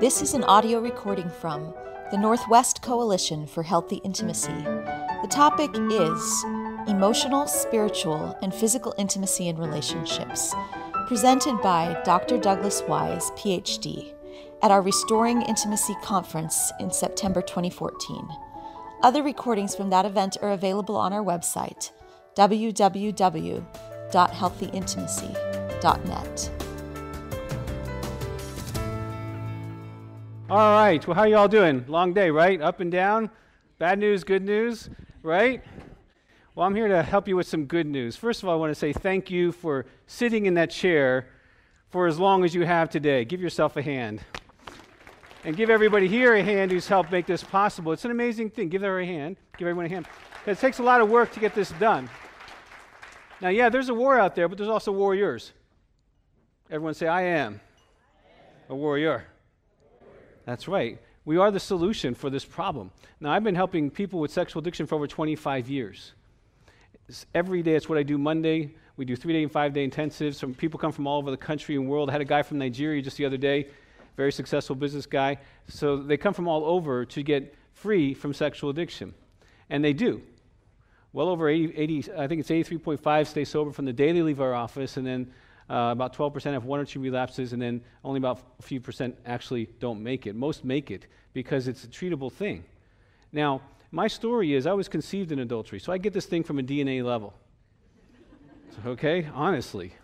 This is an audio recording from the Northwest Coalition for Healthy Intimacy. The topic is Emotional, Spiritual, and Physical Intimacy in Relationships, presented by Dr. Douglas Weiss, PhD, at our Restoring Intimacy Conference in September 2014. Other recordings from that event are available on our website, www.healthyintimacy.net. All right. Well, how you all doing? Long day, right? Up and down? Bad news, good news, right? Well, I'm here to help you with some good news. First of all, I want to say thank you for sitting in that chair for as long as you have today. Give yourself a hand. And give everybody here a hand who's helped make this possible. It's an amazing thing. Give her a hand. Give everyone a hand. It takes a lot of work to get this done. Now, yeah, there's a war out there, but there's also warriors. Everyone say, I am a warrior. That's right. We are the solution for this problem. Now, I've been helping people with sexual addiction for over 25 years. It's every day, it's what I do Monday. We do three day and five day intensives. Some people come from all over the country and world. I had a guy from Nigeria just the other day, very successful business guy. So they come from all over to get free from sexual addiction. And they do. Well over 80, 80 I think it's 83.5 stay sober from the day they leave our office, and then uh, about 12% have one or two relapses, and then only about a few percent actually don't make it. Most make it because it's a treatable thing. Now, my story is I was conceived in adultery, so I get this thing from a DNA level. okay, honestly.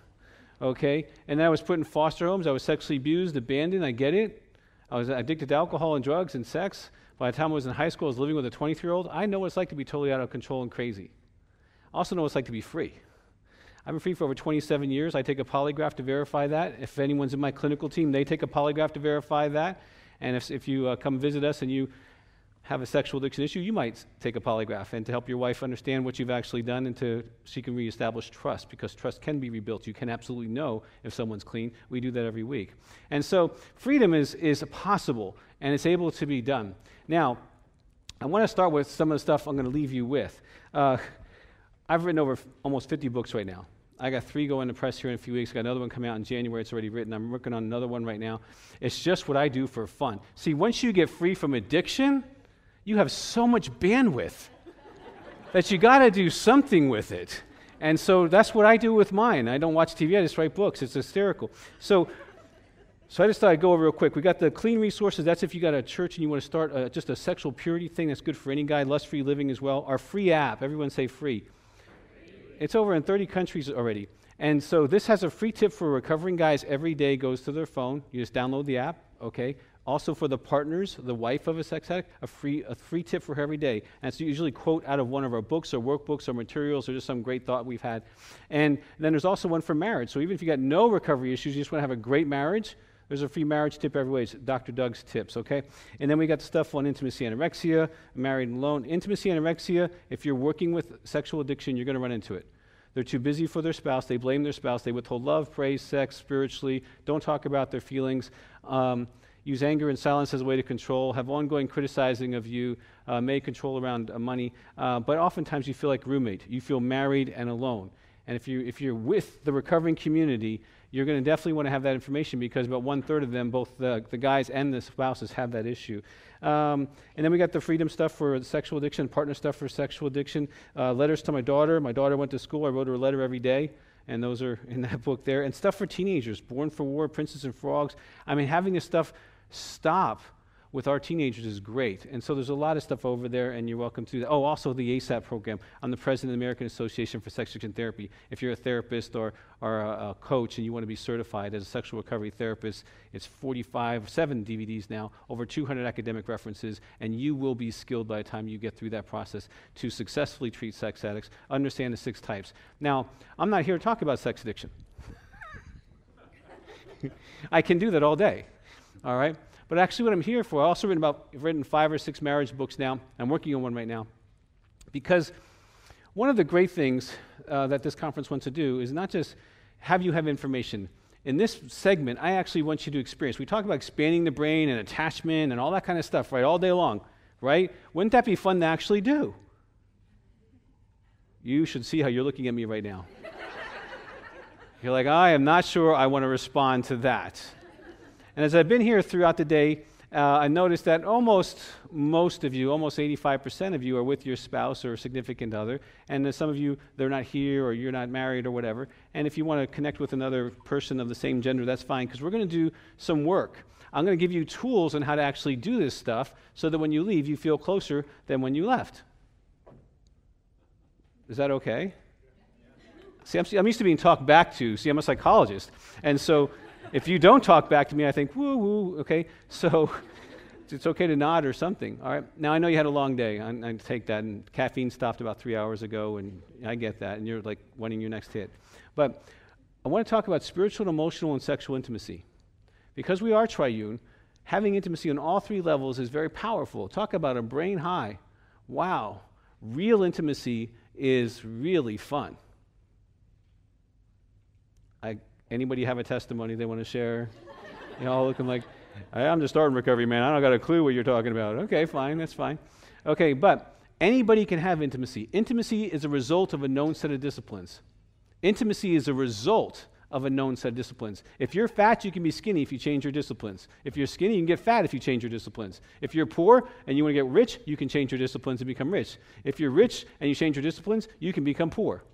Okay, and I was put in foster homes. I was sexually abused, abandoned. I get it. I was addicted to alcohol and drugs and sex. By the time I was in high school, I was living with a 23 year old. I know what it's like to be totally out of control and crazy. I also know what it's like to be free. I've been free for over 27 years. I take a polygraph to verify that. If anyone's in my clinical team, they take a polygraph to verify that. And if, if you uh, come visit us and you have a sexual addiction issue, you might take a polygraph and to help your wife understand what you've actually done and to she can reestablish trust because trust can be rebuilt. You can absolutely know if someone's clean. We do that every week. And so freedom is, is possible and it's able to be done. Now, I want to start with some of the stuff I'm going to leave you with. Uh, I've written over f- almost 50 books right now. I got three going to press here in a few weeks. I got another one coming out in January. It's already written. I'm working on another one right now. It's just what I do for fun. See, once you get free from addiction, you have so much bandwidth that you got to do something with it. And so that's what I do with mine. I don't watch TV, I just write books. It's hysterical. So, so I just thought I'd go over real quick. We got the clean resources. That's if you got a church and you want to start a, just a sexual purity thing that's good for any guy, lust free living as well. Our free app, everyone say free it's over in 30 countries already. And so this has a free tip for recovering guys every day goes to their phone. You just download the app, okay? Also for the partners, the wife of a sex addict, a free, a free tip for her every day. And it's usually quote out of one of our books or workbooks or materials or just some great thought we've had. And then there's also one for marriage. So even if you got no recovery issues, you just want to have a great marriage, there's a free marriage tip every way. It's Dr. Doug's tips, okay? And then we got the stuff on intimacy anorexia, married and alone. Intimacy anorexia, if you're working with sexual addiction, you're going to run into it. They're too busy for their spouse. They blame their spouse. They withhold love, praise, sex, spiritually. Don't talk about their feelings. Um, use anger and silence as a way to control. Have ongoing criticizing of you. Uh, may control around uh, money. Uh, but oftentimes you feel like roommate. You feel married and alone. And if, you, if you're with the recovering community, you're going to definitely want to have that information because about one third of them, both the, the guys and the spouses, have that issue. Um, and then we got the freedom stuff for sexual addiction, partner stuff for sexual addiction. Uh, letters to my daughter. My daughter went to school. I wrote her a letter every day, and those are in that book there. And stuff for teenagers, Born for War, Princes and Frogs. I mean, having this stuff stop with our teenagers is great. And so there's a lot of stuff over there, and you're welcome to. that. Oh, also the ASAP program. I'm the president of the American Association for Sex Addiction Therapy. If you're a therapist or, or a, a, coach and you want to be certified as a sexual recovery therapist, it's 45, seven DVDs now, over 200 academic references, and you will be skilled by the time you get through that process to successfully treat sex addicts, understand the six types. Now, I'm not here to talk about sex addiction. I can do that all day. All right? But actually, what I'm here for, I've also written about, I've written five or six marriage books now. I'm working on one right now. Because one of the great things uh, that this conference wants to do is not just have you have information. In this segment, I actually want you to experience. We talk about expanding the brain and attachment and all that kind of stuff, right, all day long, right? Wouldn't that be fun to actually do? You should see how you're looking at me right now. you're like, I am not sure I want to respond to that. And as I've been here throughout the day, uh, I noticed that almost most of you, almost 85% of you, are with your spouse or significant other. And some of you, they're not here or you're not married or whatever. And if you want to connect with another person of the same gender, that's fine because we're going to do some work. I'm going to give you tools on how to actually do this stuff so that when you leave, you feel closer than when you left. Is that okay? See, I'm, I'm used to being talked back to. See, I'm a psychologist. And so if you don't talk back to me, I think, woo woo, okay? So it's okay to nod or something. All right. Now, I know you had a long day. I, I take that. And caffeine stopped about three hours ago, and I get that. And you're like wanting your next hit. But I want to talk about spiritual, emotional, and sexual intimacy. Because we are triune, having intimacy on all three levels is very powerful. Talk about a brain high. Wow. Real intimacy is really fun. I, anybody have a testimony they want to share? you all looking like, I'm just starting recovery, man. I don't got a clue what you're talking about. Okay, fine, that's fine. Okay, but anybody can have intimacy. Intimacy is a result of a known set of disciplines. Intimacy is a result of a known set of disciplines. If you're fat, you can be skinny if you change your disciplines. If you're skinny, you can get fat if you change your disciplines. If you're poor and you want to get rich, you can change your disciplines and become rich. If you're rich and you change your disciplines, you can become poor.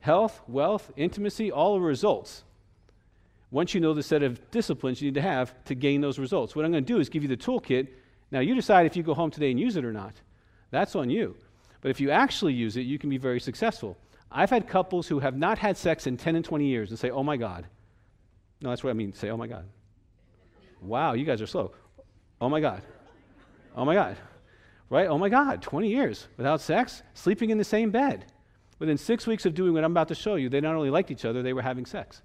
Health, wealth, intimacy, all the results. Once you know the set of disciplines you need to have to gain those results. What I'm going to do is give you the toolkit. Now, you decide if you go home today and use it or not. That's on you. But if you actually use it, you can be very successful. I've had couples who have not had sex in 10 and 20 years and say, oh my God. No, that's what I mean. Say, oh my God. Wow, you guys are slow. Oh my God. Oh my God. Right? Oh my God. 20 years without sex, sleeping in the same bed. Within six weeks of doing what I'm about to show you, they not only liked each other, they were having sex.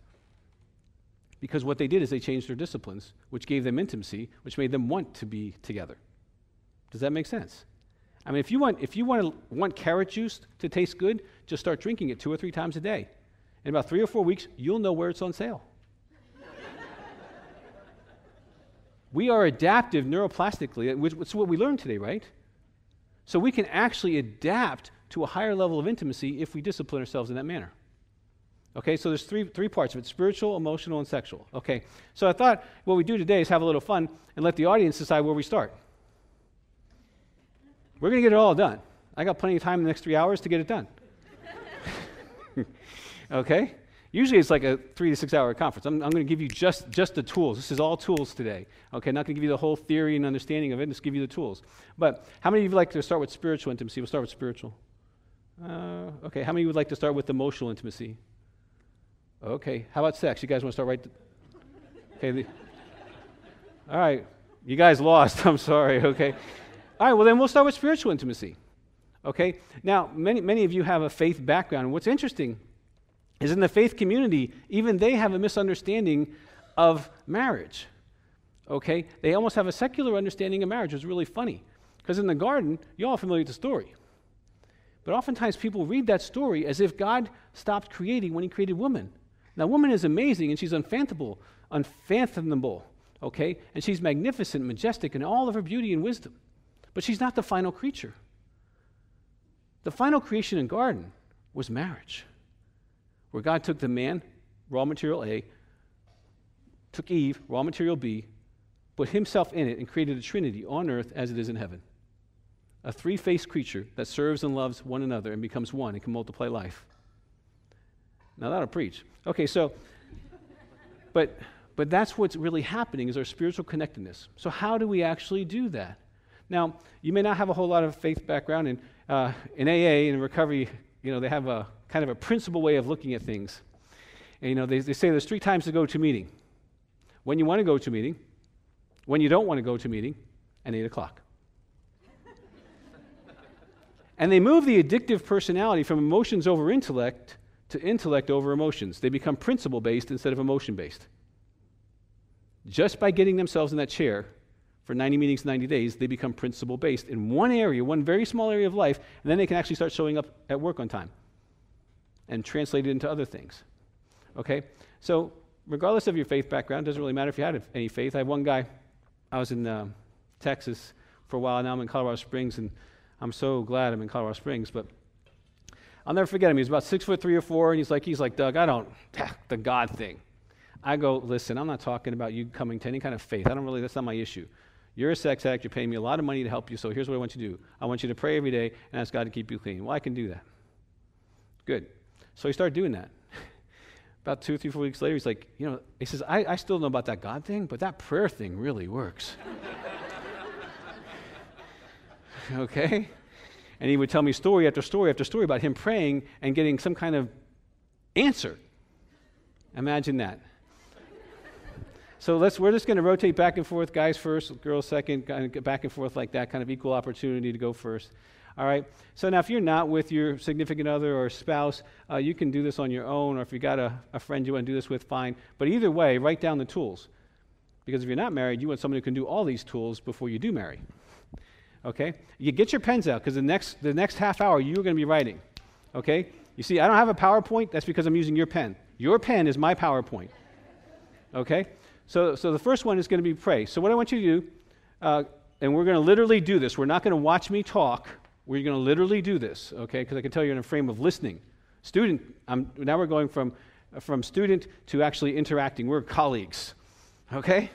Because what they did is they changed their disciplines, which gave them intimacy, which made them want to be together. Does that make sense? I mean, if you want, if you want, to, want carrot juice to taste good, just start drinking it two or three times a day. In about three or four weeks, you'll know where it's on sale. we are adaptive neuroplastically, which is what we learned today, right? So we can actually adapt to a higher level of intimacy if we discipline ourselves in that manner. Okay, so there's three, three parts of it spiritual, emotional, and sexual. Okay, so I thought what we do today is have a little fun and let the audience decide where we start. We're going to get it all done. I got plenty of time in the next three hours to get it done. okay? Usually it's like a three to six hour conference. I'm, I'm going to give you just, just the tools. This is all tools today. Okay, I'm not going to give you the whole theory and understanding of it, just give you the tools. But how many of you like to start with spiritual intimacy? We'll start with spiritual. Uh, okay, how many would like to start with emotional intimacy? Okay, how about sex? You guys want to start right? okay, the, all right, you guys lost. I'm sorry. Okay, all right. Well, then we'll start with spiritual intimacy. Okay. Now, many many of you have a faith background. What's interesting is in the faith community, even they have a misunderstanding of marriage. Okay, they almost have a secular understanding of marriage. It's really funny because in the garden, you're all familiar with the story. But oftentimes people read that story as if God stopped creating when he created woman. Now, woman is amazing and she's unfathomable, unfathomable, okay? And she's magnificent, majestic in all of her beauty and wisdom. But she's not the final creature. The final creation in garden was marriage, where God took the man, raw material A, took Eve, raw material B, put himself in it, and created a trinity on earth as it is in heaven. A three faced creature that serves and loves one another and becomes one and can multiply life. Now that'll preach. Okay, so, but, but that's what's really happening is our spiritual connectedness. So how do we actually do that? Now, you may not have a whole lot of faith background in, uh, in AA and recovery. You know, they have a kind of a principle way of looking at things. And, you know, they, they say there's three times to go to meeting. When you want to go to meeting, when you don't want to go to meeting, and 8 o'clock. And they move the addictive personality from emotions over intellect to intellect over emotions. They become principle based instead of emotion based. Just by getting themselves in that chair for 90 meetings, 90 days, they become principle based in one area, one very small area of life, and then they can actually start showing up at work on time and translate it into other things. Okay? So, regardless of your faith background, doesn't really matter if you had any faith. I have one guy, I was in uh, Texas for a while, now I'm in Colorado Springs, and I'm so glad I'm in Colorado Springs, but I'll never forget him. He was about six foot three or four, and he's like, he's like, Doug, I don't, the God thing. I go, listen, I'm not talking about you coming to any kind of faith. I don't really, that's not my issue. You're a sex addict. You're paying me a lot of money to help you. So here's what I want you to do I want you to pray every day and ask God to keep you clean. Well, I can do that. Good. So he started doing that. About two, three, four weeks later, he's like, you know, he says, I, I still know about that God thing, but that prayer thing really works. okay? And he would tell me story after story after story about him praying and getting some kind of answer. Imagine that. So let's, we're just going to rotate back and forth, guys first, girls second, kind of back and forth like that, kind of equal opportunity to go first. All right. So now, if you're not with your significant other or spouse, uh, you can do this on your own, or if you got a, a friend you want to do this with, fine. But either way, write down the tools, because if you're not married, you want someone who can do all these tools before you do marry. Okay. You get your pens out because the next the next half hour you're going to be writing. Okay. You see, I don't have a PowerPoint. That's because I'm using your pen. Your pen is my PowerPoint. Okay. So so the first one is going to be pray. So what I want you to do. Uh, and we're going to literally do this. We're not going to watch me talk you're going to literally do this, okay? Because I can tell you're in a frame of listening. Student, I'm, now we're going from, from student to actually interacting. We're colleagues, okay?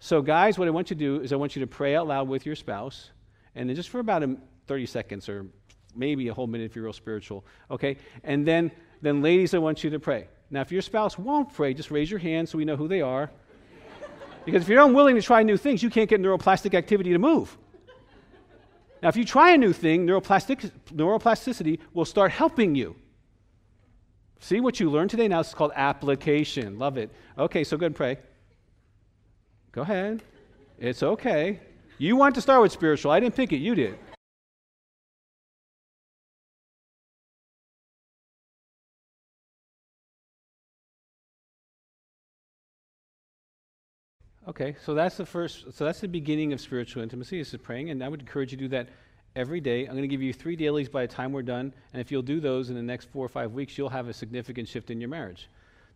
So, guys, what I want you to do is I want you to pray out loud with your spouse, and then just for about 30 seconds or maybe a whole minute if you're real spiritual, okay? And then, then ladies, I want you to pray. Now, if your spouse won't pray, just raise your hand so we know who they are. because if you're unwilling to try new things, you can't get neuroplastic activity to move. Now, if you try a new thing, neuroplastic, neuroplasticity will start helping you. See what you learned today? Now it's called application. Love it. Okay, so go ahead and pray. Go ahead. It's okay. You want to start with spiritual. I didn't pick it, you did. Okay, so that's the first, so that's the beginning of spiritual intimacy, is praying, and I would encourage you to do that every day. I'm going to give you three dailies by the time we're done, and if you'll do those in the next four or five weeks, you'll have a significant shift in your marriage.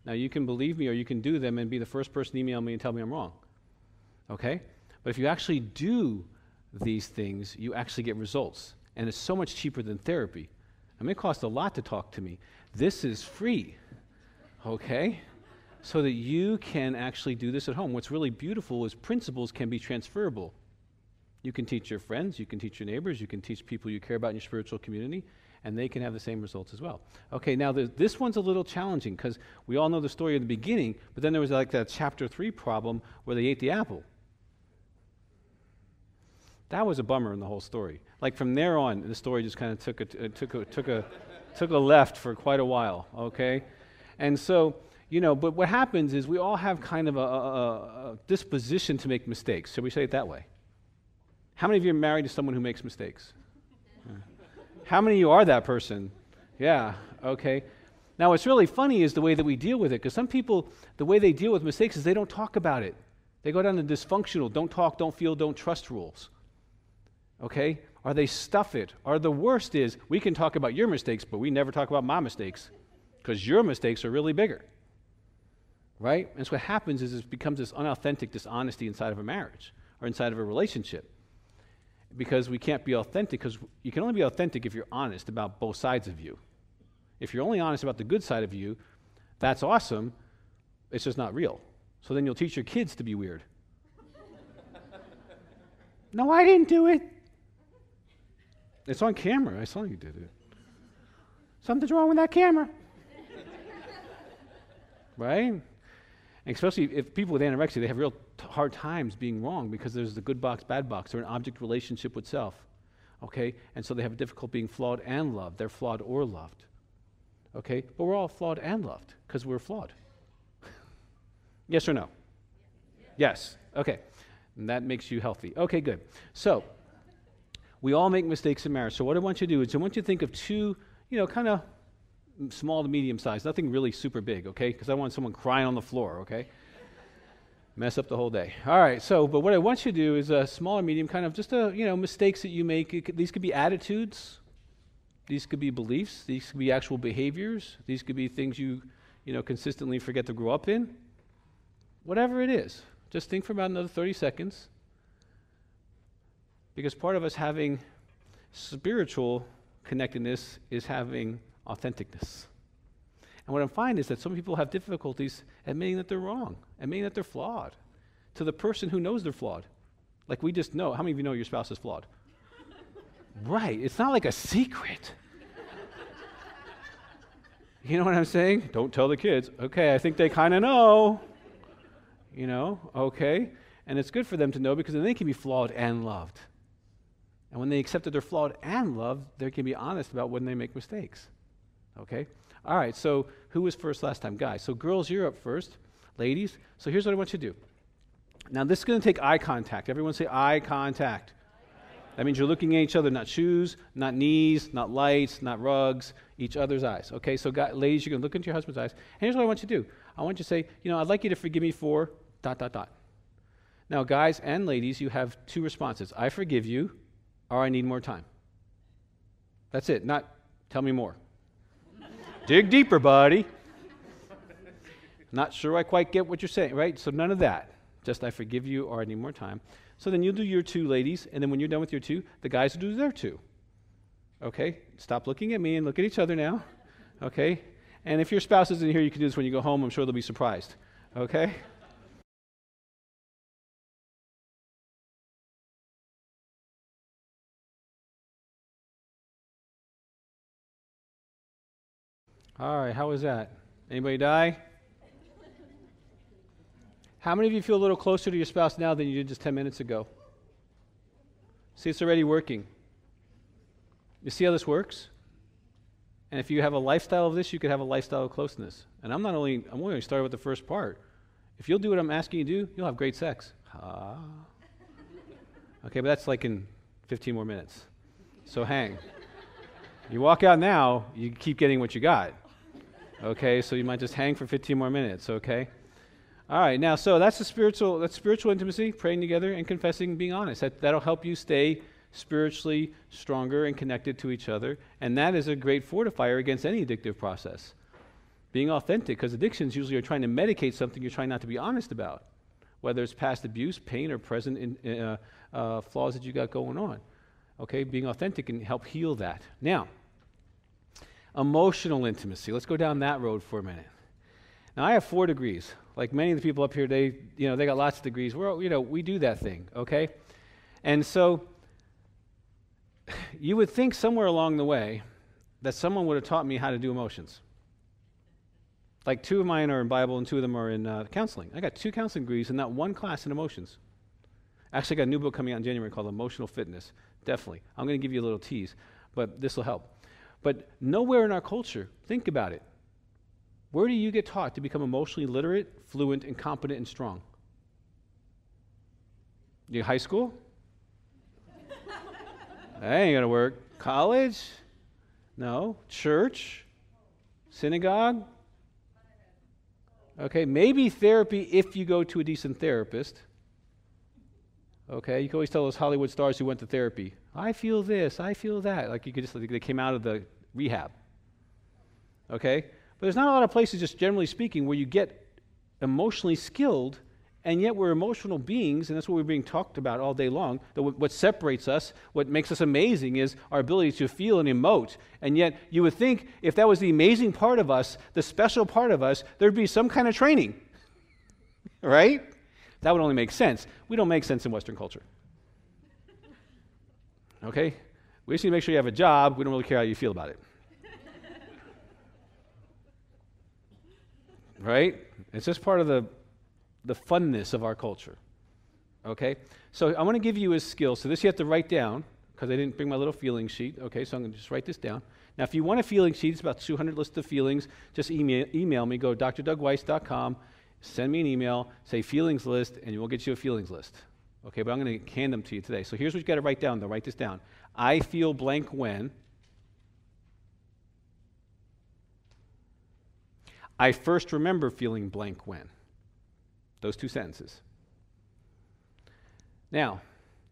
Now, you can believe me or you can do them and be the first person to email me and tell me I'm wrong. Okay? But if you actually do these things, you actually get results. And it's so much cheaper than therapy. I mean, it costs a lot to talk to me. This is free. Okay? so that you can actually do this at home. What's really beautiful is principles can be transferable. You can teach your friends, you can teach your neighbors, you can teach people you care about in your spiritual community, and they can have the same results as well. Okay, now this one's a little challenging because we all know the story at the beginning, but then there was like that chapter three problem where they ate the apple. That was a bummer in the whole story. Like from there on, the story just kind of took a, uh, took a, took a, took a left for quite a while. Okay, and so you know, but what happens is we all have kind of a, a, a, disposition to make mistakes. Shall we say it that way? How many of you are married to someone who makes mistakes? How many of you are that person? Yeah, okay. Now, what's really funny is the way that we deal with it, because some people, the way they deal with mistakes is they don't talk about it. They go down the dysfunctional, don't talk, don't feel, don't trust rules. Okay? Or they stuff it. Or the worst is we can talk about your mistakes, but we never talk about my mistakes, because your mistakes are really bigger right? And so what happens is it becomes this unauthentic dishonesty inside of a marriage or inside of a relationship. Because we can't be authentic, because you can only be authentic if you're honest about both sides of you. If you're only honest about the good side of you, that's awesome. It's just not real. So then you'll teach your kids to be weird. no, I didn't do it. It's on camera. I saw you did it. Something's wrong with that camera. right? And especially if people with anorexia, they have real t- hard times being wrong because there's the good box, bad box. They're an object relationship with self. Okay? And so they have a difficult being flawed and loved. They're flawed or loved. Okay? But we're all flawed and loved because we're flawed. yes or no? Yes. Okay. And that makes you healthy. Okay, good. So, we all make mistakes in marriage. So, what I want you to do is I want you to think of two, you know, kind of small to medium size, nothing really super big, okay? Because I want someone crying on the floor, okay? Mess up the whole day. All right, so, but what I want you to do is a small or medium, kind of just a, you know, mistakes that you make. These could be attitudes, these could be beliefs, these could be actual behaviors, these could be things you, you know, consistently forget to grow up in. Whatever it is, just think for about another 30 seconds. Because part of us having spiritual connectedness is having authenticness. And what I'm finding is that some people have difficulties admitting that they're wrong, admitting that they're flawed to the person who knows they're flawed. Like we just know. How many of you know your spouse is flawed? right. It's not like a secret. you know what I'm saying? Don't tell the kids. Okay, I think they kind of know. You know, okay. And it's good for them to know because then they can be flawed and loved. And when they accept that they're flawed and loved, they can be honest about when they make mistakes. Okay? All right, so who was first last time? Guys. So, girls, you're up first. Ladies, so here's what I want you to do. Now, this is going to take eye contact. Everyone say eye contact. That means you're looking at each other, not shoes, not knees, not lights, not rugs, each other's eyes. Okay, so guys, ladies, you're going to look into your husband's eyes. And here's what I want you to do I want you to say, you know, I'd like you to forgive me for dot, dot, dot. Now, guys and ladies, you have two responses I forgive you, or I need more time. That's it, not tell me more. Dig deeper, buddy. Not sure I quite get what you're saying, right? So, none of that. Just I forgive you, or I need more time. So then you'll do your two, ladies, and then when you're done with your two, the guys will do their two. Okay? Stop looking at me and look at each other now. Okay? And if your spouse isn't here, you can do this when you go home. I'm sure they'll be surprised. Okay? All right, how was that? Anybody die? How many of you feel a little closer to your spouse now than you did just 10 minutes ago? See, it's already working. You see how this works? And if you have a lifestyle of this, you could have a lifestyle of closeness. And I'm not only, I'm only starting with the first part. If you'll do what I'm asking you to do, you'll have great sex. Ah. Okay, but that's like in 15 more minutes. So hang. You walk out now, you keep getting what you got. Okay, so you might just hang for 15 more minutes, okay? All right, now, so that's the spiritual, that's spiritual intimacy, praying together and confessing, being honest. That, that'll help you stay spiritually stronger and connected to each other. And that is a great fortifier against any addictive process. Being authentic, because addictions usually are trying to medicate something you're trying not to be honest about, whether it's past abuse, pain, or present in, uh, uh, flaws that you got going on. Okay, being authentic can help heal that. Now, Emotional intimacy. Let's go down that road for a minute. Now, I have four degrees. Like many of the people up here, they, you know, they got lots of degrees. We're, you know, we do that thing, okay? And so you would think somewhere along the way that someone would have taught me how to do emotions. Like two of mine are in Bible and two of them are in uh, counseling. I got two counseling degrees and not one class in emotions. Actually, I got a new book coming out in January called Emotional Fitness. Definitely. I'm going to give you a little tease, but this will help. But nowhere in our culture, think about it. Where do you get taught to become emotionally literate, fluent, and competent and strong? You high school? that ain't gonna work. College? No. Church? Synagogue? Okay, maybe therapy if you go to a decent therapist. Okay, you can always tell those Hollywood stars who went to therapy, I feel this, I feel that. Like you could just, like they came out of the rehab. Okay? But there's not a lot of places, just generally speaking, where you get emotionally skilled, and yet we're emotional beings, and that's what we're being talked about all day long. That what separates us, what makes us amazing, is our ability to feel and emote. And yet, you would think if that was the amazing part of us, the special part of us, there'd be some kind of training. right? That would only make sense. We don't make sense in Western culture. Okay? We just need to make sure you have a job. We don't really care how you feel about it. right? It's just part of the, the funness of our culture. Okay? So I want to give you a skill. So this you have to write down because I didn't bring my little feeling sheet. Okay, so I'm going to just write this down. Now, if you want a feeling sheet, it's about 200 lists of feelings. Just email, email me. Go drdougweiss.com, send me an email, say feelings list, and we'll get you a feelings list. Okay, but I'm going to hand them to you today. So here's what you got to write down, though. Write this down. I feel blank when. I first remember feeling blank when. Those two sentences. Now,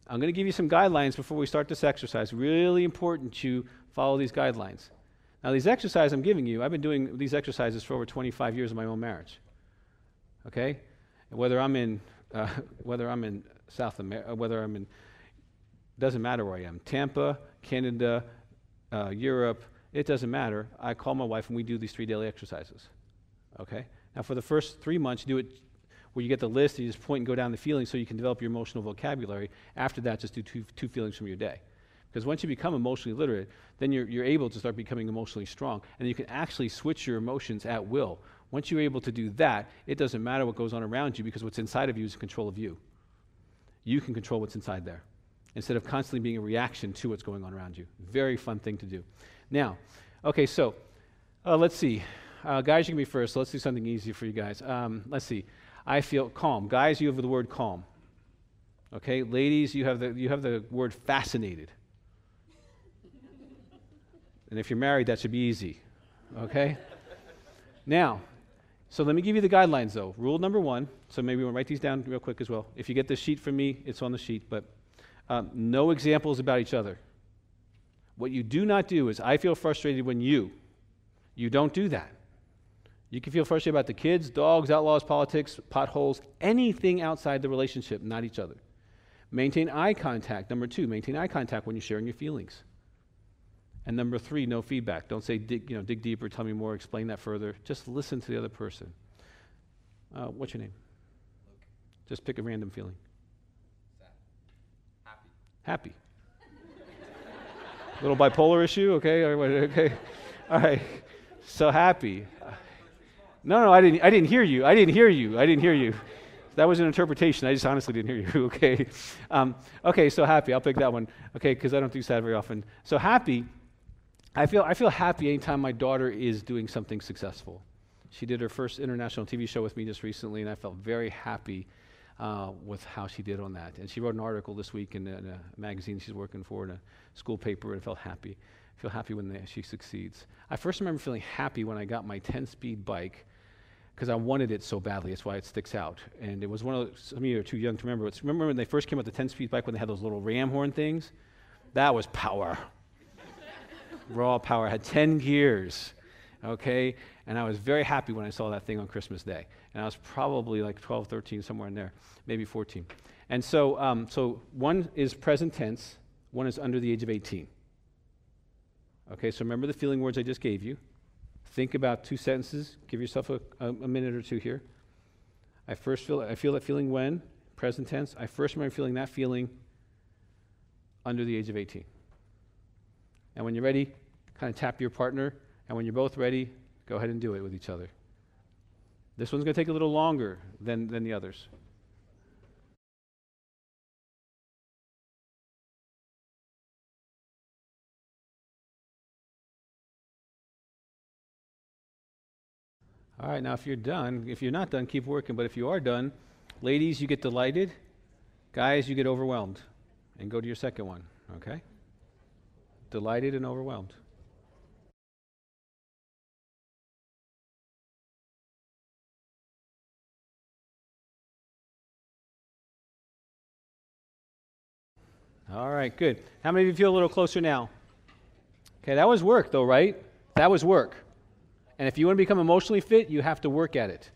I'm going to give you some guidelines before we start this exercise. Really important to follow these guidelines. Now, these exercises I'm giving you, I've been doing these exercises for over 25 years of my own marriage. Okay? And whether I'm in, uh, whether I'm in South America, whether I'm in, doesn't matter where I am, Tampa, Canada, uh, Europe, it doesn't matter. I call my wife and we do these three daily exercises. Okay? Now, for the first three months, do it where you get the list and you just point and go down the feelings so you can develop your emotional vocabulary. After that, just do two, two feelings from your day. Because once you become emotionally literate, then you're, you're able to start becoming emotionally strong. And you can actually switch your emotions at will. Once you're able to do that, it doesn't matter what goes on around you because what's inside of you is in control of you. You can control what's inside there instead of constantly being a reaction to what's going on around you. Very fun thing to do. Now, okay, so uh, let's see. Uh, guys, you can be first. So let's do something easy for you guys. Um, let's see. I feel calm. Guys, you have the word calm. Okay, ladies, you have the, you have the word fascinated. And if you're married, that should be easy. Okay? now, so let me give you the guidelines though. Rule number one, so maybe we'll write these down real quick as well. If you get the sheet from me, it's on the sheet, but um, no examples about each other. What you do not do is, I feel frustrated when you. You don't do that. You can feel frustrated about the kids, dogs, outlaws, politics, potholes, anything outside the relationship, not each other. Maintain eye contact. Number two, maintain eye contact when you're sharing your feelings. And number three, no feedback. Don't say, dig, you know, dig deeper, tell me more, explain that further. Just listen to the other person. Uh, what's your name? Luke. Just pick a random feeling. Sad. Happy. Happy. Little bipolar issue, okay? Okay. All right. So happy. No, no, I didn't, I didn't hear you. I didn't hear you. I didn't hear you. That was an interpretation. I just honestly didn't hear you, okay? Um, okay, so happy. I'll pick that one, okay, because I don't do sad very often. So happy I feel, I feel happy anytime my daughter is doing something successful. She did her first international TV show with me just recently, and I felt very happy uh, with how she did on that. And she wrote an article this week in a, in a magazine she's working for in a school paper, and felt happy. I feel happy when they, she succeeds. I first remember feeling happy when I got my 10 speed bike because I wanted it so badly. That's why it sticks out. And it was one of those, some of you are too young to remember. But remember when they first came out the 10 speed bike when they had those little ram horn things? That was power raw power. had 10 gears, okay? And I was very happy when I saw that thing on Christmas Day. And I was probably like 12, 13, somewhere in there, maybe 14. And so, um, so one is present tense, one is under the age of 18. Okay, so remember the feeling words I just gave you. Think about two sentences. Give yourself a, a, a minute or two here. I first feel I feel that feeling when present tense. I first remember feeling that feeling under the age of 18. And when you're ready, kind of tap your partner. And when you're both ready, go ahead and do it with each other. This one's going to take a little longer than, than the others. All right, now if you're done, if you're not done, keep working. But if you are done, ladies, you get delighted. Guys, you get overwhelmed. And go to your second one, okay? Delighted and overwhelmed. All right, good. How many of you feel a little closer now? Okay, that was work, though, right? That was work. And if you want to become emotionally fit, you have to work at it.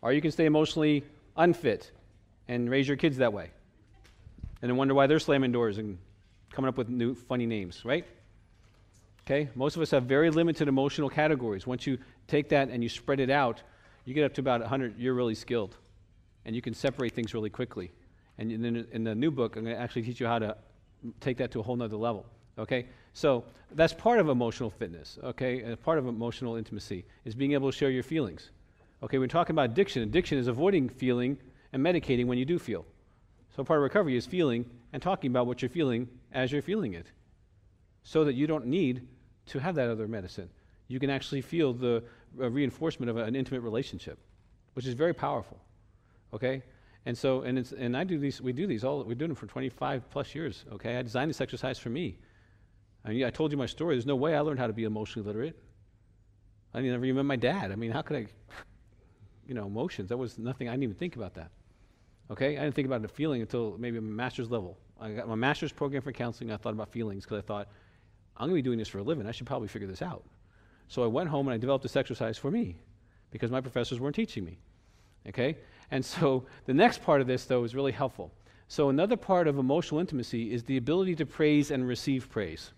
Or you can stay emotionally unfit and raise your kids that way. And then wonder why they're slamming doors and coming up with new funny names, right? Okay? Most of us have very limited emotional categories. Once you take that and you spread it out, you get up to about 100, you're really skilled. And you can separate things really quickly. And then in the new book, I'm going to actually teach you how to take that to a whole nother level. Okay? So that's part of emotional fitness, okay? And part of emotional intimacy is being able to share your feelings. Okay, we're talking about addiction. Addiction is avoiding feeling and medicating when you do feel. So part of recovery is feeling and talking about what you're feeling as you're feeling it so that you don't need to have that other medicine. You can actually feel the uh, reinforcement of a, an intimate relationship, which is very powerful. Okay? And so, and, it's, and I do these, we do these all, we're doing them for 25 plus years. Okay? I designed this exercise for me. I mean, I told you my story. There's no way I learned how to be emotionally literate. I never even met my dad. I mean, how could I, you know, emotions? That was nothing, I didn't even think about that. Okay? I didn't think about the feeling until maybe my master's level. I got my master's program for counseling. I thought about feelings because I thought, I'm going to be doing this for a living. I should probably figure this out. So I went home and I developed this exercise for me because my professors weren't teaching me. Okay? And so the next part of this, though, is really helpful. So another part of emotional intimacy is the ability to praise and receive praise.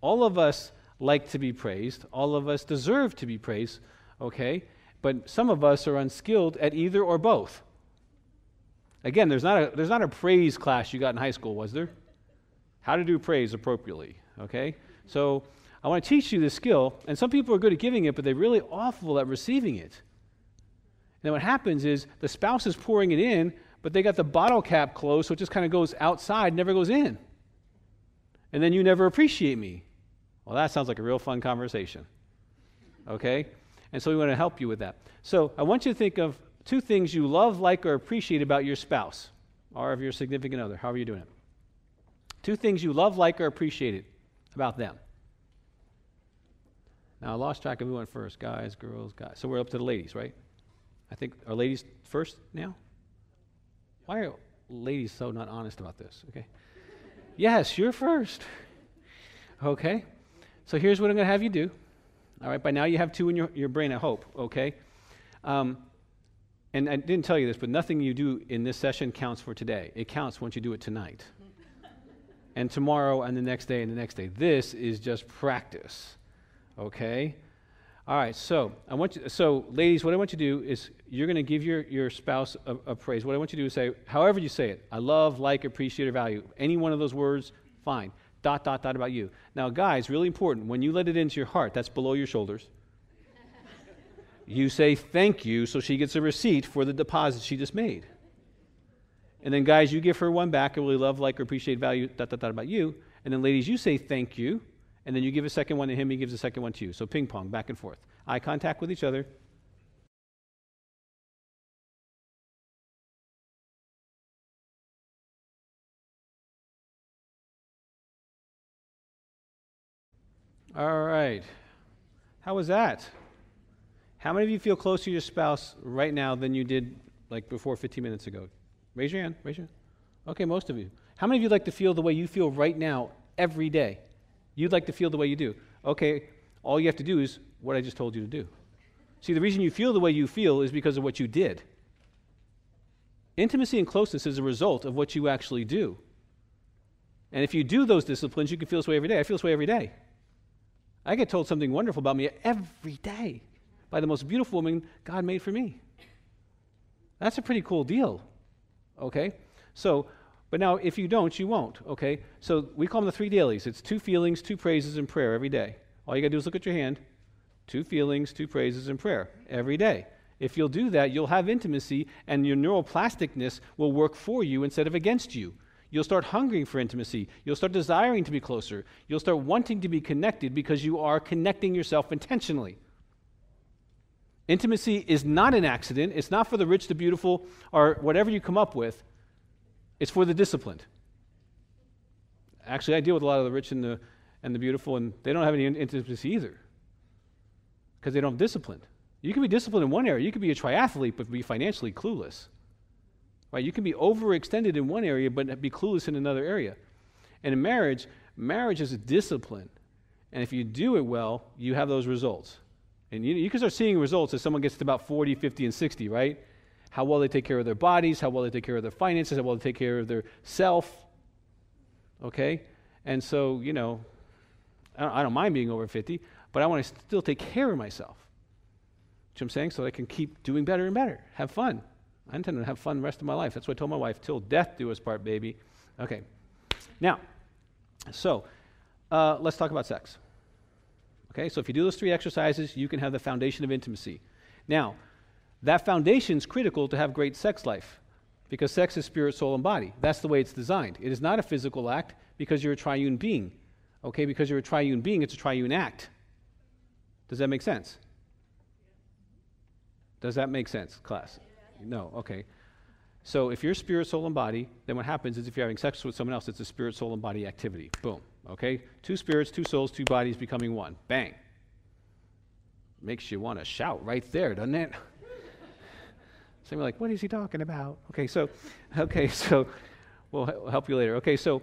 All of us like to be praised. All of us deserve to be praised, okay? But some of us are unskilled at either or both. Again, there's not a, there's not a praise class you got in high school, was there? How to do praise appropriately, okay? So I want to teach you this skill, and some people are good at giving it, but they're really awful at receiving it. And then what happens is the spouse is pouring it in, but they got the bottle cap closed, so it just kind of goes outside, never goes in. And then you never appreciate me. Well, that sounds like a real fun conversation. Okay? And so we want to help you with that. So I want you to think of two things you love, like, or appreciate about your spouse or of your significant other, however you're doing it. Two things you love, like, or appreciate about them. Now, I lost track of who went first guys, girls, guys. So we're up to the ladies, right? I think, are ladies first now? Why are ladies so not honest about this? Okay. yes, you're first. Okay. So here's what I'm going to have you do. All right, by now you have two in your, your brain, I hope, okay? Um, and I didn't tell you this, but nothing you do in this session counts for today. It counts once you do it tonight. and tomorrow and the next day and the next day. This is just practice, okay? All right, so I want you, so ladies, what I want you to do is you're going to give your, your spouse a, a praise. What I want you to do is say, however you say it, I love, like, appreciate, or value. Any one of those words, fine dot, dot, dot about you. Now, guys, really important. When you let it into your heart, that's below your shoulders. You say thank you so she gets a receipt for the deposit she just made. And then, guys, you give her one back. I really love, like, or appreciate, value, dot, dot, dot about you. And then, ladies, you say thank you. And then you give a second one to him, he gives a second one to you. So ping pong, back and forth. Eye contact with each other. All right. How was that? How many of you feel closer to your spouse right now than you did like before 15 minutes ago? Raise your hand. Raise your hand. Okay, most of you. How many of you like to feel the way you feel right now every day? You'd like to feel the way you do. Okay, all you have to do is what I just told you to do. See, the reason you feel the way you feel is because of what you did. Intimacy and closeness is a result of what you actually do. And if you do those disciplines, you can feel this way every day. I feel this way every day. I get told something wonderful about me every day by the most beautiful woman God made for me. That's a pretty cool deal. Okay? So, but now if you don't, you won't. Okay? So we call them the three dailies it's two feelings, two praises, and prayer every day. All you got to do is look at your hand. Two feelings, two praises, and prayer every day. If you'll do that, you'll have intimacy, and your neuroplasticness will work for you instead of against you. You'll start hungering for intimacy. You'll start desiring to be closer. You'll start wanting to be connected because you are connecting yourself intentionally. Intimacy is not an accident. It's not for the rich, the beautiful, or whatever you come up with. It's for the disciplined. Actually, I deal with a lot of the rich and the, and the beautiful, and they don't have any intimacy either because they don't have discipline. You can be disciplined in one area. You can be a triathlete, but be financially clueless. Right? You can be overextended in one area but be clueless in another area. And in marriage, marriage is a discipline. And if you do it well, you have those results. And you, you can start seeing results as someone gets to about 40, 50, and 60, right? How well they take care of their bodies, how well they take care of their finances, how well they take care of their self. Okay? And so, you know, I don't, I don't mind being over 50, but I want to still take care of myself. Know what I'm saying? So I can keep doing better and better, have fun. I intend to have fun the rest of my life. That's what I told my wife, till death do us part, baby. Okay. Now, so uh, let's talk about sex. Okay, so if you do those three exercises, you can have the foundation of intimacy. Now, that foundation is critical to have great sex life because sex is spirit, soul, and body. That's the way it's designed. It is not a physical act because you're a triune being. Okay, because you're a triune being, it's a triune act. Does that make sense? Does that make sense, class? No, okay. So if you're spirit, soul, and body, then what happens is if you're having sex with someone else, it's a spirit, soul, and body activity. Boom. Okay? Two spirits, two souls, two bodies becoming one. Bang. Makes you want to shout right there, doesn't it? Some like, what is he talking about? Okay, so, okay, so we'll help you later. Okay, so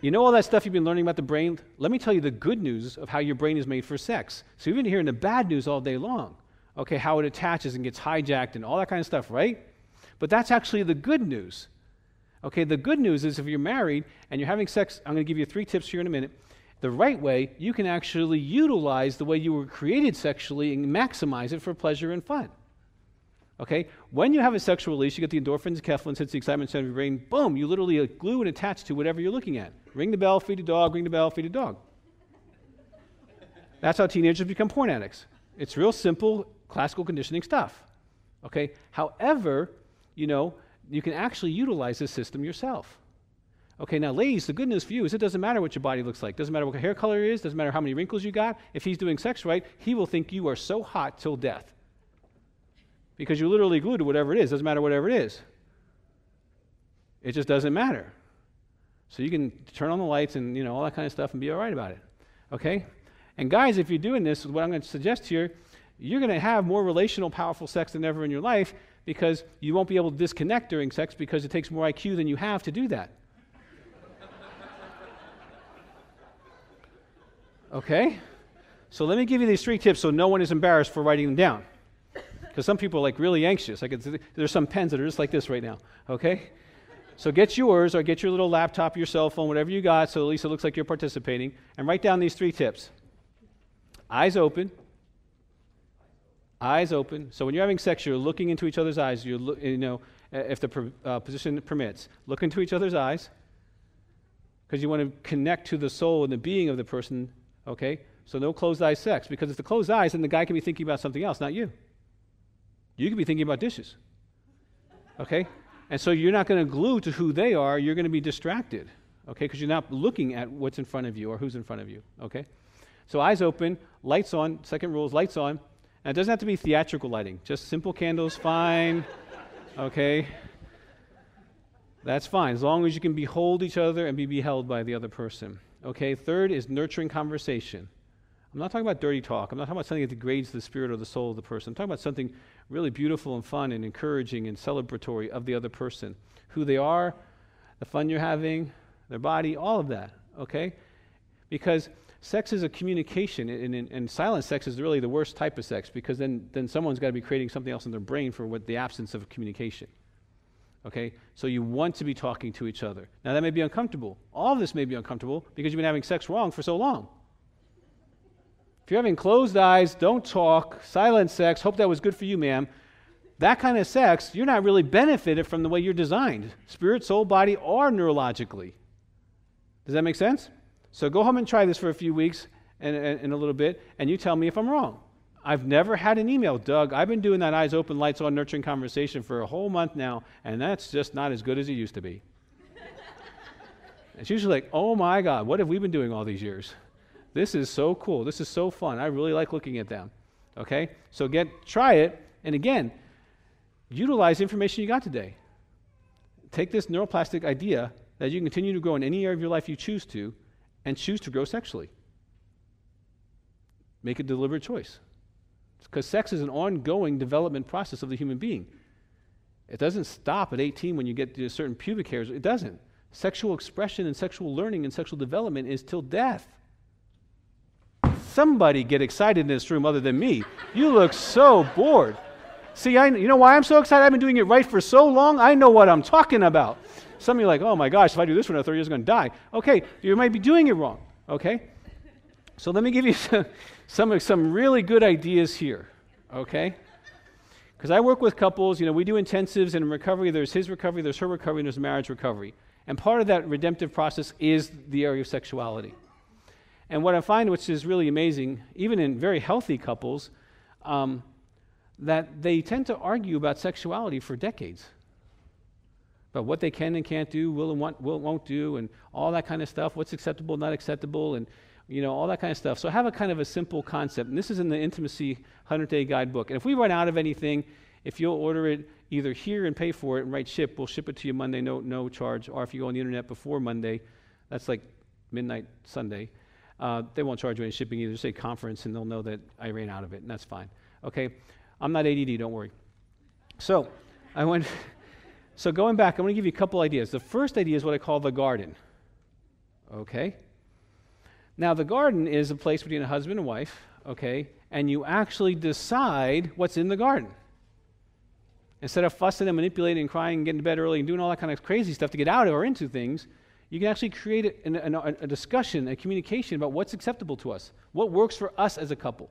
you know all that stuff you've been learning about the brain? Let me tell you the good news of how your brain is made for sex. So you've been hearing the bad news all day long okay, how it attaches and gets hijacked and all that kind of stuff, right? But that's actually the good news. Okay, the good news is if you're married and you're having sex, I'm going to give you three tips here in a minute. the right way, you can actually utilize the way you were created sexually and maximize it for pleasure and fun. Okay? When you have a sexual release, you get the endorphins, enkephalins, hits the excitement center of your brain. Boom, you literally glue and attach to whatever you're looking at. Ring the bell, feed a dog, ring the bell, feed a dog. That's how teenagers become porn addicts. It's real simple classical conditioning stuff. Okay? However, you know, you can actually utilize this system yourself. Okay, now, ladies, the good news for you is it doesn't matter what your body looks like. Doesn't matter what your hair color is. Doesn't matter how many wrinkles you got. If he's doing sex right, he will think you are so hot till death. Because you're literally glued to whatever it is. Doesn't matter whatever it is. It just doesn't matter. So you can turn on the lights and you know all that kind of stuff and be all right about it. Okay? And guys, if you're doing this, what I'm going to suggest here, you're going to have more relational, powerful sex than ever in your life because you won't be able to disconnect during sex because it takes more IQ than you have to do that. Okay? So let me give you these three tips so no one is embarrassed for writing them down. Because some people are like really anxious. Could, there's some pens that are just like this right now. Okay? So get yours or get your little laptop, your cell phone, whatever you got, so at least it looks like you're participating, and write down these three tips. Eyes open. Eyes open. So when you're having sex, you're looking into each other's eyes. You're, you know, if the uh, position permits, look into each other's eyes because you want to connect to the soul and the being of the person Okay? So no closed eye sex. Because if the closed eyes, then the guy can be thinking about something else, not you. You could be thinking about dishes. Okay? And so you're not going to glue to who they are, you're going to be distracted. Okay? Because you're not looking at what's in front of you or who's in front of you. Okay? So eyes open, lights on. Second rule is lights on. And it doesn't have to be theatrical lighting, just simple candles, fine. Okay? That's fine, as long as you can behold each other and be beheld by the other person. Okay, third is nurturing conversation. I'm not talking about dirty talk. I'm not talking about something that degrades the spirit or the soul of the person. I'm talking about something really beautiful and fun and encouraging and celebratory of the other person. Who they are, the fun you're having, their body, all of that, okay? Because sex is a communication, and, and, and silent sex is really the worst type of sex because then, then someone's got to be creating something else in their brain for what the absence of communication. Okay? So you want to be talking to each other. Now, that may be uncomfortable. All of this may be uncomfortable because you've been having sex wrong for so long. If you're having closed eyes, don't talk, silent sex, hope that was good for you, ma'am. That kind of sex, you're not really benefited from the way you're designed spirit, soul, body, or neurologically. Does that make sense? So go home and try this for a few weeks and, and, and a little bit, and you tell me if I'm wrong. I've never had an email, Doug. I've been doing that eyes open, lights on, nurturing conversation for a whole month now, and that's just not as good as it used to be. it's usually like, oh my God, what have we been doing all these years? This is so cool. This is so fun. I really like looking at them. Okay? So get try it, and again, utilize the information you got today. Take this neuroplastic idea that you can continue to grow in any area of your life you choose to, and choose to grow sexually. Make a deliberate choice. Because sex is an ongoing development process of the human being. It doesn't stop at 18 when you get to certain pubic hairs. It doesn't. Sexual expression and sexual learning and sexual development is till death. Somebody get excited in this room other than me. You look so bored. See, I, you know why I'm so excited? I've been doing it right for so long. I know what I'm talking about. Some of you are like, oh my gosh, if I do this for another 30 years, I'm going to die. Okay, you might be doing it wrong. Okay? So let me give you some, some, some really good ideas here, okay? Because I work with couples, you know, we do intensives and in recovery, there's his recovery, there's her recovery, and there's marriage recovery. And part of that redemptive process is the area of sexuality. And what I find, which is really amazing, even in very healthy couples, um, that they tend to argue about sexuality for decades. About what they can and can't do, will and want, will, won't do, and all that kind of stuff, what's acceptable, not acceptable, and you know, all that kind of stuff. So have a kind of a simple concept. And this is in the Intimacy 100 Day Guidebook. And if we run out of anything, if you'll order it either here and pay for it and write ship, we'll ship it to you Monday, no, no charge. Or if you go on the internet before Monday, that's like midnight Sunday, uh, they won't charge you any shipping either. Say conference, and they'll know that I ran out of it, and that's fine. Okay? I'm not ADD, don't worry. So, I went. So, going back, I'm going to give you a couple ideas. The first idea is what I call the garden. Okay? Now, the garden is a place between a husband and wife, okay, and you actually decide what's in the garden. Instead of fussing and manipulating and crying and getting to bed early and doing all that kind of crazy stuff to get out of or into things, you can actually create a, an- an- a discussion, a communication about what's acceptable to us, what works for us as a couple.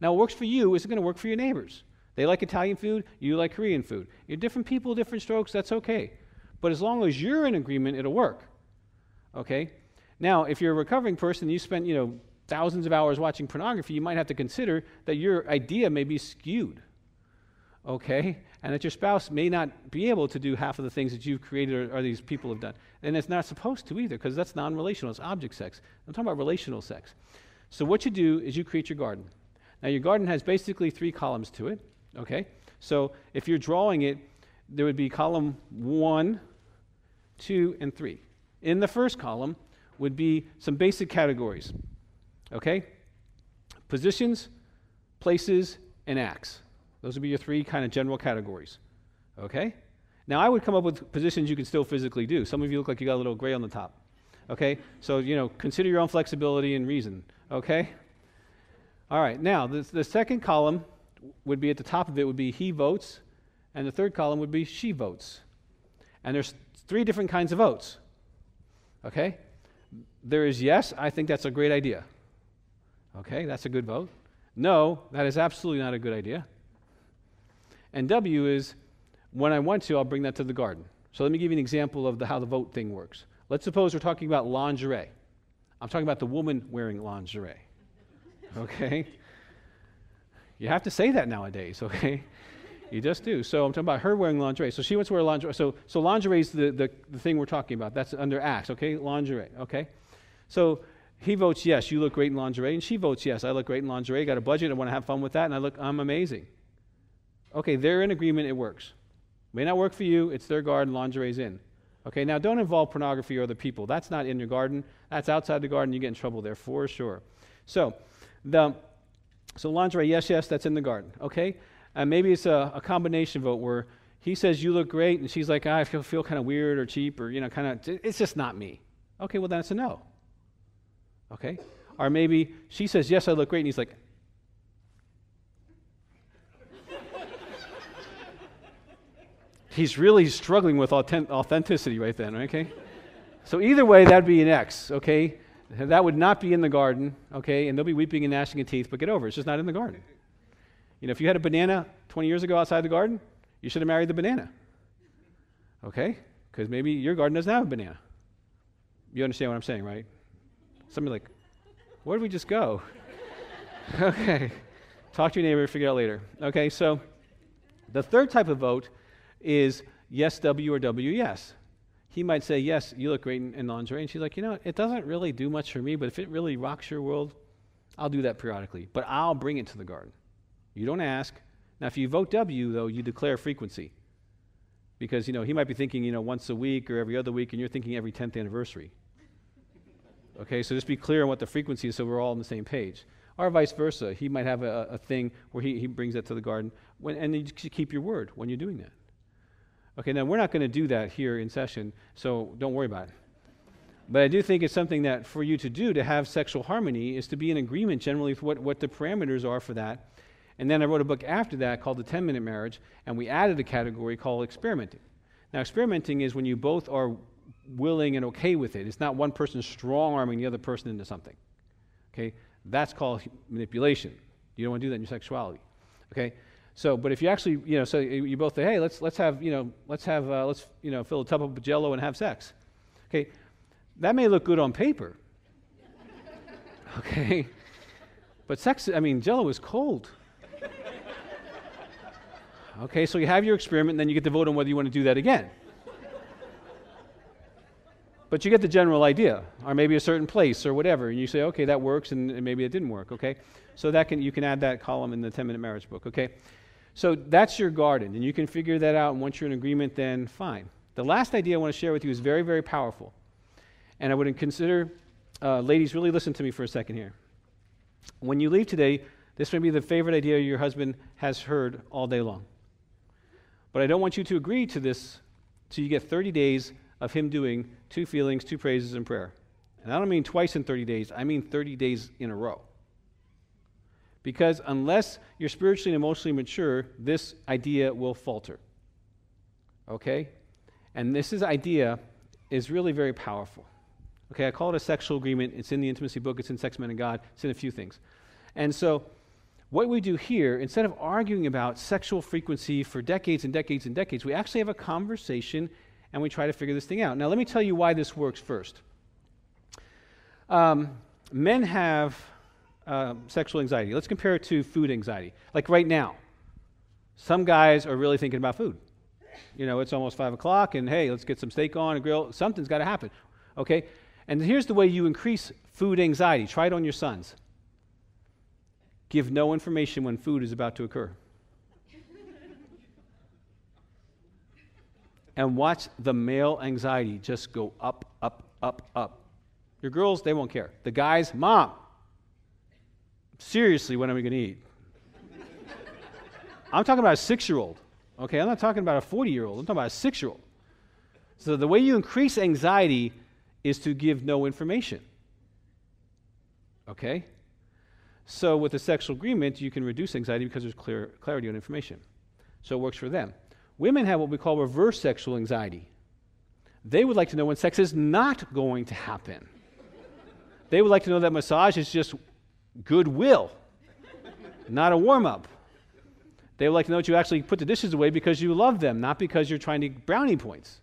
Now, what works for you isn't going to work for your neighbors. They like Italian food, you like Korean food. You're different people, different strokes, that's okay. But as long as you're in agreement, it'll work. Okay? Now, if you're a recovering person, you spent, you know, thousands of hours watching pornography, you might have to consider that your idea may be skewed. Okay? And that your spouse may not be able to do half of the things that you've created or, or these people have done. And it's not supposed to either, because that's non relational, it's object sex. I'm talking about relational sex. So, what you do is you create your garden. Now, your garden has basically three columns to it. Okay? So, if you're drawing it, there would be column one, two, and three. In the first column would be some basic categories. Okay? Positions, places, and acts. Those would be your three kind of general categories. Okay? Now, I would come up with positions you can still physically do. Some of you look like you got a little gray on the top. Okay? So, you know, consider your own flexibility and reason. Okay? All right. Now, the, the second column would be at the top of it would be he votes, and the third column would be she votes. And there's three different kinds of votes. Okay? There is yes, I think that's a great idea. Okay, that's a good vote. No, that is absolutely not a good idea. And W is when I want to, I'll bring that to the garden. So let me give you an example of the, how the vote thing works. Let's suppose we're talking about lingerie. I'm talking about the woman wearing lingerie. Okay? You have to say that nowadays, okay? You just do. So I'm talking about her wearing lingerie. So she wants to wear lingerie. So, so lingerie is the, the, the thing we're talking about. That's under acts, okay? Lingerie, okay? So he votes yes, you look great in lingerie. And she votes yes, I look great in lingerie. Got a budget, I want to have fun with that, and I look, I'm amazing. Okay, they're in agreement, it works. May not work for you, it's their garden, lingerie's in. Okay, now don't involve pornography or other people. That's not in your garden. That's outside the garden. You get in trouble there for sure. So, the, so lingerie, yes, yes, that's in the garden. Okay, and maybe it's a, a combination vote where he says you look great, and she's like, ah, I feel, feel kind of weird or cheap or you know, kind of. It's just not me. Okay, well then it's a no. Okay, or maybe she says yes, I look great, and he's like, he's really struggling with authenticity right then, okay? So either way, that'd be an X, okay? That would not be in the garden, okay? And they'll be weeping and gnashing of teeth, but get over it. It's just not in the garden. You know, if you had a banana 20 years ago outside the garden, you should have married the banana, okay? Because maybe your garden doesn't have a banana. You understand what I'm saying, right? Somebody like, where did we just go? okay. Talk to your neighbor, figure it out later. Okay, so the third type of vote is yes, W, or W, yes. He might say, Yes, you look great in, in lingerie. And she's like, You know, it doesn't really do much for me, but if it really rocks your world, I'll do that periodically. But I'll bring it to the garden. You don't ask. Now, if you vote W, though, you declare frequency. Because, you know, he might be thinking, you know, once a week or every other week, and you're thinking every 10th anniversary. Okay, so just be clear on what the frequency is so we're all on the same page. Or vice versa. He might have a, a thing where he, he brings that to the garden, when, and you keep your word when you're doing that. Okay, now we're not going to do that here in session, so don't worry about it. But I do think it's something that for you to do to have sexual harmony is to be in agreement generally with what, what the parameters are for that. And then I wrote a book after that called The 10 Minute Marriage, and we added a category called experimenting. Now, experimenting is when you both are willing and okay with it. It's not one person strong arming the other person into something. Okay? That's called manipulation. You don't want to do that in your sexuality. Okay? So, but if you actually, you know, so you both say, hey, let's, let's have, you know, let's have, uh, let's, you know, fill a tub of jello and have sex. Okay, that may look good on paper. okay, but sex, I mean, jello is cold. okay, so you have your experiment, and then you get to vote on whether you want to do that again. But you get the general idea, or maybe a certain place or whatever, and you say, okay, that works, and, and maybe it didn't work. Okay, so that can you can add that column in the 10-minute marriage book. Okay, so that's your garden, and you can figure that out. And once you're in agreement, then fine. The last idea I want to share with you is very, very powerful. And I would consider, uh, ladies, really listen to me for a second here. When you leave today, this may be the favorite idea your husband has heard all day long. But I don't want you to agree to this till you get 30 days of him doing two feelings, two praises, and prayer. And I don't mean twice in 30 days, I mean 30 days in a row. Because unless you're spiritually and emotionally mature, this idea will falter. Okay? And this is idea is really very powerful. Okay, I call it a sexual agreement. It's in the intimacy book, it's in Sex, Men, and God, it's in a few things. And so, what we do here, instead of arguing about sexual frequency for decades and decades and decades, we actually have a conversation and we try to figure this thing out. Now, let me tell you why this works first. Um, men have uh, sexual anxiety. Let's compare it to food anxiety. Like right now, some guys are really thinking about food. You know, it's almost five o'clock, and hey, let's get some steak on a grill. Something's got to happen. Okay? And here's the way you increase food anxiety try it on your sons. Give no information when food is about to occur. and watch the male anxiety just go up, up, up, up. Your girls, they won't care. The guys, mom, seriously, when are we going to eat? I'm talking about a six year old. Okay, I'm not talking about a 40 year old. I'm talking about a six year old. So the way you increase anxiety is to give no information. Okay? So with a sexual agreement, you can reduce anxiety because there's clear clarity on information. So it works for them. Women have what we call reverse sexual anxiety. They would like to know when sex is not going to happen. they would like to know that massage is just goodwill, not a warm up. They would like to know that you actually put the dishes away because you love them, not because you're trying to brownie points.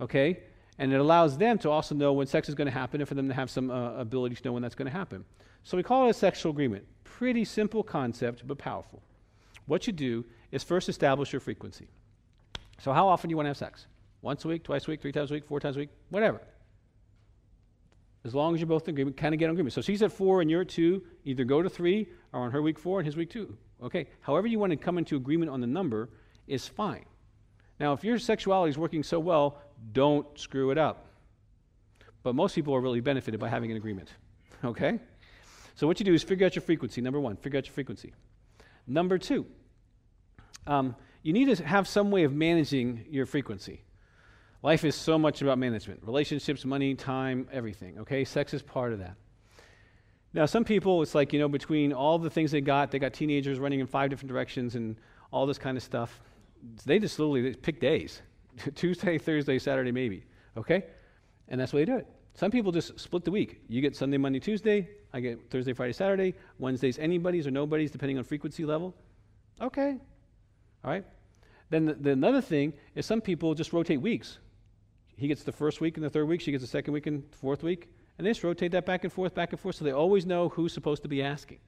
Okay? And it allows them to also know when sex is going to happen and for them to have some uh, ability to know when that's going to happen. So we call it a sexual agreement. Pretty simple concept, but powerful. What you do is first establish your frequency. So, how often do you want to have sex? Once a week, twice a week, three times a week, four times a week, whatever. As long as you're both in agreement, kind of get on agreement. So she's at four and you're at two, either go to three or on her week four and his week two. Okay? However, you want to come into agreement on the number is fine. Now, if your sexuality is working so well, don't screw it up. But most people are really benefited by having an agreement. Okay? So, what you do is figure out your frequency. Number one, figure out your frequency. Number two, um, you need to have some way of managing your frequency. Life is so much about management relationships, money, time, everything. Okay? Sex is part of that. Now, some people, it's like, you know, between all the things they got, they got teenagers running in five different directions and all this kind of stuff. They just literally pick days Tuesday, Thursday, Saturday, maybe. Okay? And that's way they do it. Some people just split the week. You get Sunday, Monday, Tuesday. I get Thursday, Friday, Saturday. Wednesdays, anybody's or nobody's, depending on frequency level. Okay. All right. Then the, the, another thing is some people just rotate weeks. He gets the first week and the third week. She gets the second week and fourth week. And they just rotate that back and forth, back and forth, so they always know who's supposed to be asking.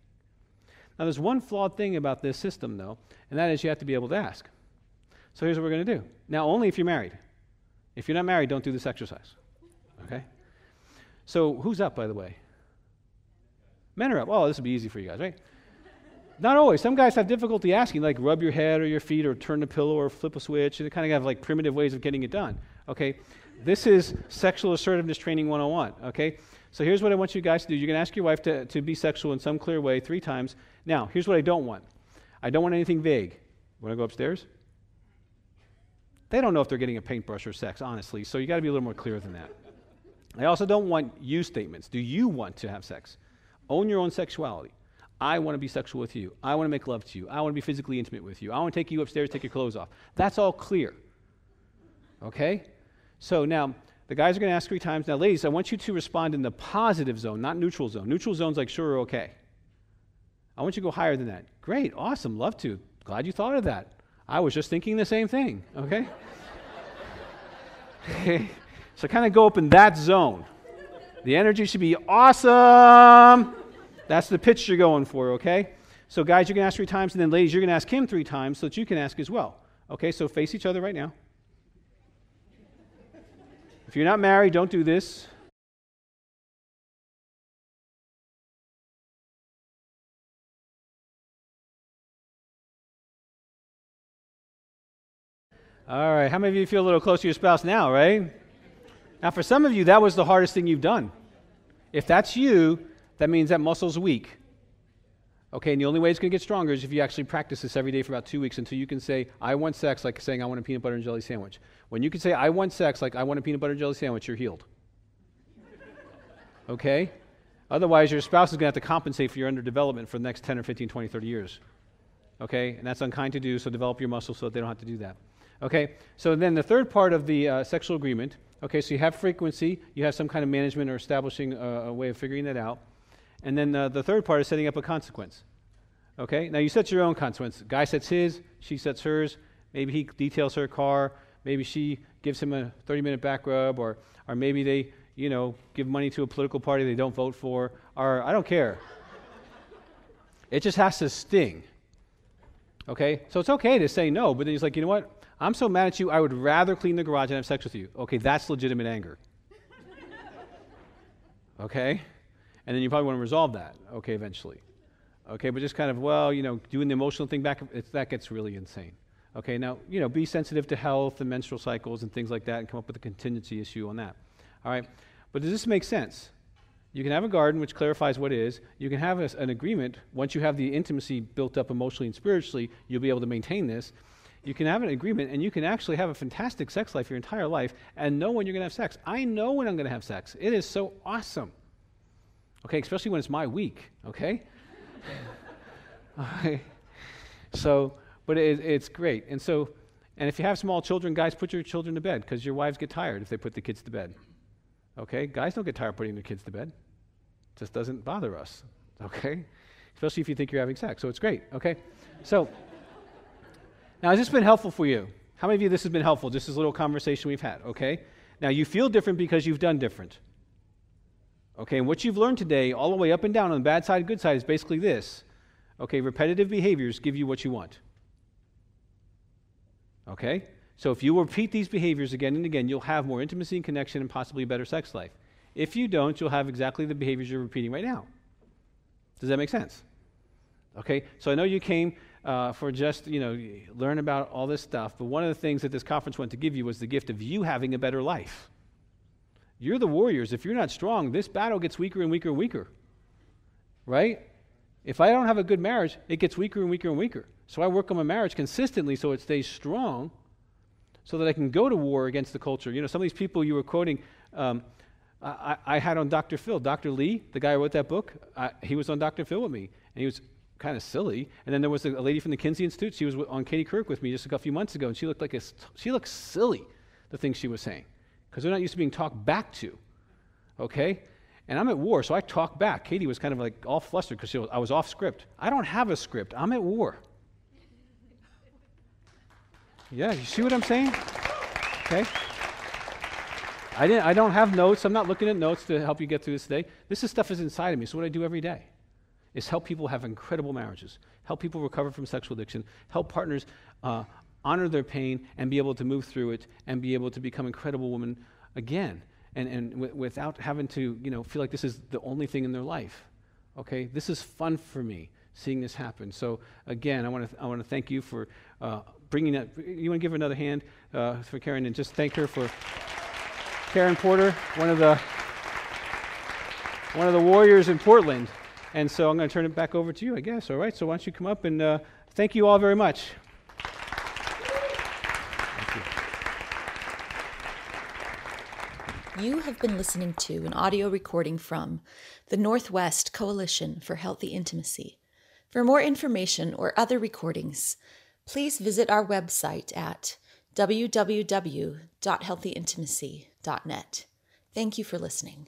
Now, there's one flawed thing about this system, though, and that is you have to be able to ask. So here's what we're going to do. Now, only if you're married. If you're not married, don't do this exercise. Okay? So, who's up, by the way? Men are up. Oh, this will be easy for you guys, right? Not always. Some guys have difficulty asking, like rub your head or your feet or turn the pillow or flip a switch. They kind of have like primitive ways of getting it done. Okay? This is sexual assertiveness training 101. Okay? So here's what I want you guys to do. You're going to ask your wife to, to be sexual in some clear way three times. Now, here's what I don't want I don't want anything vague. Want to go upstairs? They don't know if they're getting a paintbrush or sex, honestly. So you got to be a little more clear than that. I also don't want you statements. Do you want to have sex? Own your own sexuality. I want to be sexual with you. I want to make love to you. I want to be physically intimate with you. I want to take you upstairs, take your clothes off. That's all clear. Okay? So now, the guys are going to ask three times. Now, ladies, I want you to respond in the positive zone, not neutral zone. Neutral zone's like, sure, okay. I want you to go higher than that. Great, awesome, love to. Glad you thought of that. I was just thinking the same thing, okay? So kind of go up in that zone. The energy should be awesome. That's the pitch you're going for, okay? So, guys, you're going to ask three times, and then, ladies, you're going to ask him three times so that you can ask as well. Okay, so face each other right now. If you're not married, don't do this. All right, how many of you feel a little close to your spouse now, right? Now, for some of you, that was the hardest thing you've done. If that's you, that means that muscle's weak. Okay, and the only way it's going to get stronger is if you actually practice this every day for about two weeks until you can say, I want sex, like saying, I want a peanut butter and jelly sandwich. When you can say, I want sex, like I want a peanut butter and jelly sandwich, you're healed. okay? Otherwise, your spouse is going to have to compensate for your underdevelopment for the next 10 or 15, 20, 30 years. Okay? And that's unkind to do, so develop your muscles so that they don't have to do that. Okay? So then the third part of the uh, sexual agreement, Okay, so you have frequency, you have some kind of management or establishing a, a way of figuring that out. And then uh, the third part is setting up a consequence. Okay, now you set your own consequence. Guy sets his, she sets hers. Maybe he details her car. Maybe she gives him a 30 minute back rub, or, or maybe they, you know, give money to a political party they don't vote for, or I don't care. it just has to sting. Okay, so it's okay to say no, but then he's like, you know what? I'm so mad at you, I would rather clean the garage and have sex with you. Okay, that's legitimate anger. okay? And then you probably want to resolve that, okay, eventually. Okay, but just kind of, well, you know, doing the emotional thing back, that gets really insane. Okay, now, you know, be sensitive to health and menstrual cycles and things like that and come up with a contingency issue on that. All right, but does this make sense? You can have a garden which clarifies what is. You can have a, an agreement. Once you have the intimacy built up emotionally and spiritually, you'll be able to maintain this you can have an agreement and you can actually have a fantastic sex life your entire life and know when you're going to have sex. I know when I'm going to have sex. It is so awesome. Okay, especially when it's my week, okay? So, but it, it's great. And so, and if you have small children, guys, put your children to bed because your wives get tired if they put the kids to bed. Okay? Guys don't get tired putting their kids to bed. It just doesn't bother us. Okay? Especially if you think you're having sex. So it's great. Okay? So, now, has this been helpful for you? How many of you this has been helpful? Just this little conversation we've had, okay? Now, you feel different because you've done different. Okay, and what you've learned today, all the way up and down on the bad side, good side, is basically this. Okay, repetitive behaviors give you what you want. Okay? So if you repeat these behaviors again and again, you'll have more intimacy and connection and possibly a better sex life. If you don't, you'll have exactly the behaviors you're repeating right now. Does that make sense? Okay, so I know you came uh, for just, you know, learn about all this stuff. But one of the things that this conference went to give you was the gift of you having a better life. You're the warriors. If you're not strong, this battle gets weaker and weaker and weaker. Right? If I don't have a good marriage, it gets weaker and weaker and weaker. So I work on my marriage consistently so it stays strong so that I can go to war against the culture. You know, some of these people you were quoting, um, I, I, had on Dr. Phil. Dr. Lee, the guy who wrote that book, I, he was on Dr. Phil with me. And he was kind of silly. And then there was a, lady from the Kinsey Institute. She was on Katie Couric with me just a few months ago, and she looked like a, she looked silly, the things she was saying, because they're not used to being talked back to. Okay? And I'm at war, so I talk back. Katie was kind of like all flustered because I was off script. I don't have a script. I'm at war. Yeah, you see what I'm saying? Okay? I, didn't, I don't have notes. I'm not looking at notes to help you get through this today. This is stuff is inside of me. So what I do every day is help people have incredible marriages, help people recover from sexual addiction, help partners uh, honor their pain and be able to move through it and be able to become incredible women again and, and w- without having to you know, feel like this is the only thing in their life. Okay? This is fun for me seeing this happen. So, again, I want to I wanna thank you for uh, bringing that. You want to give her another hand uh, for Karen and just thank her for Karen Porter, one of the one of the warriors in Portland. And so I'm going to turn it back over to you, I guess. All right. So why don't you come up and uh, thank you all very much. You have been listening to an audio recording from the Northwest Coalition for Healthy Intimacy. For more information or other recordings, please visit our website at www.healthyintimacy.net. Thank you for listening.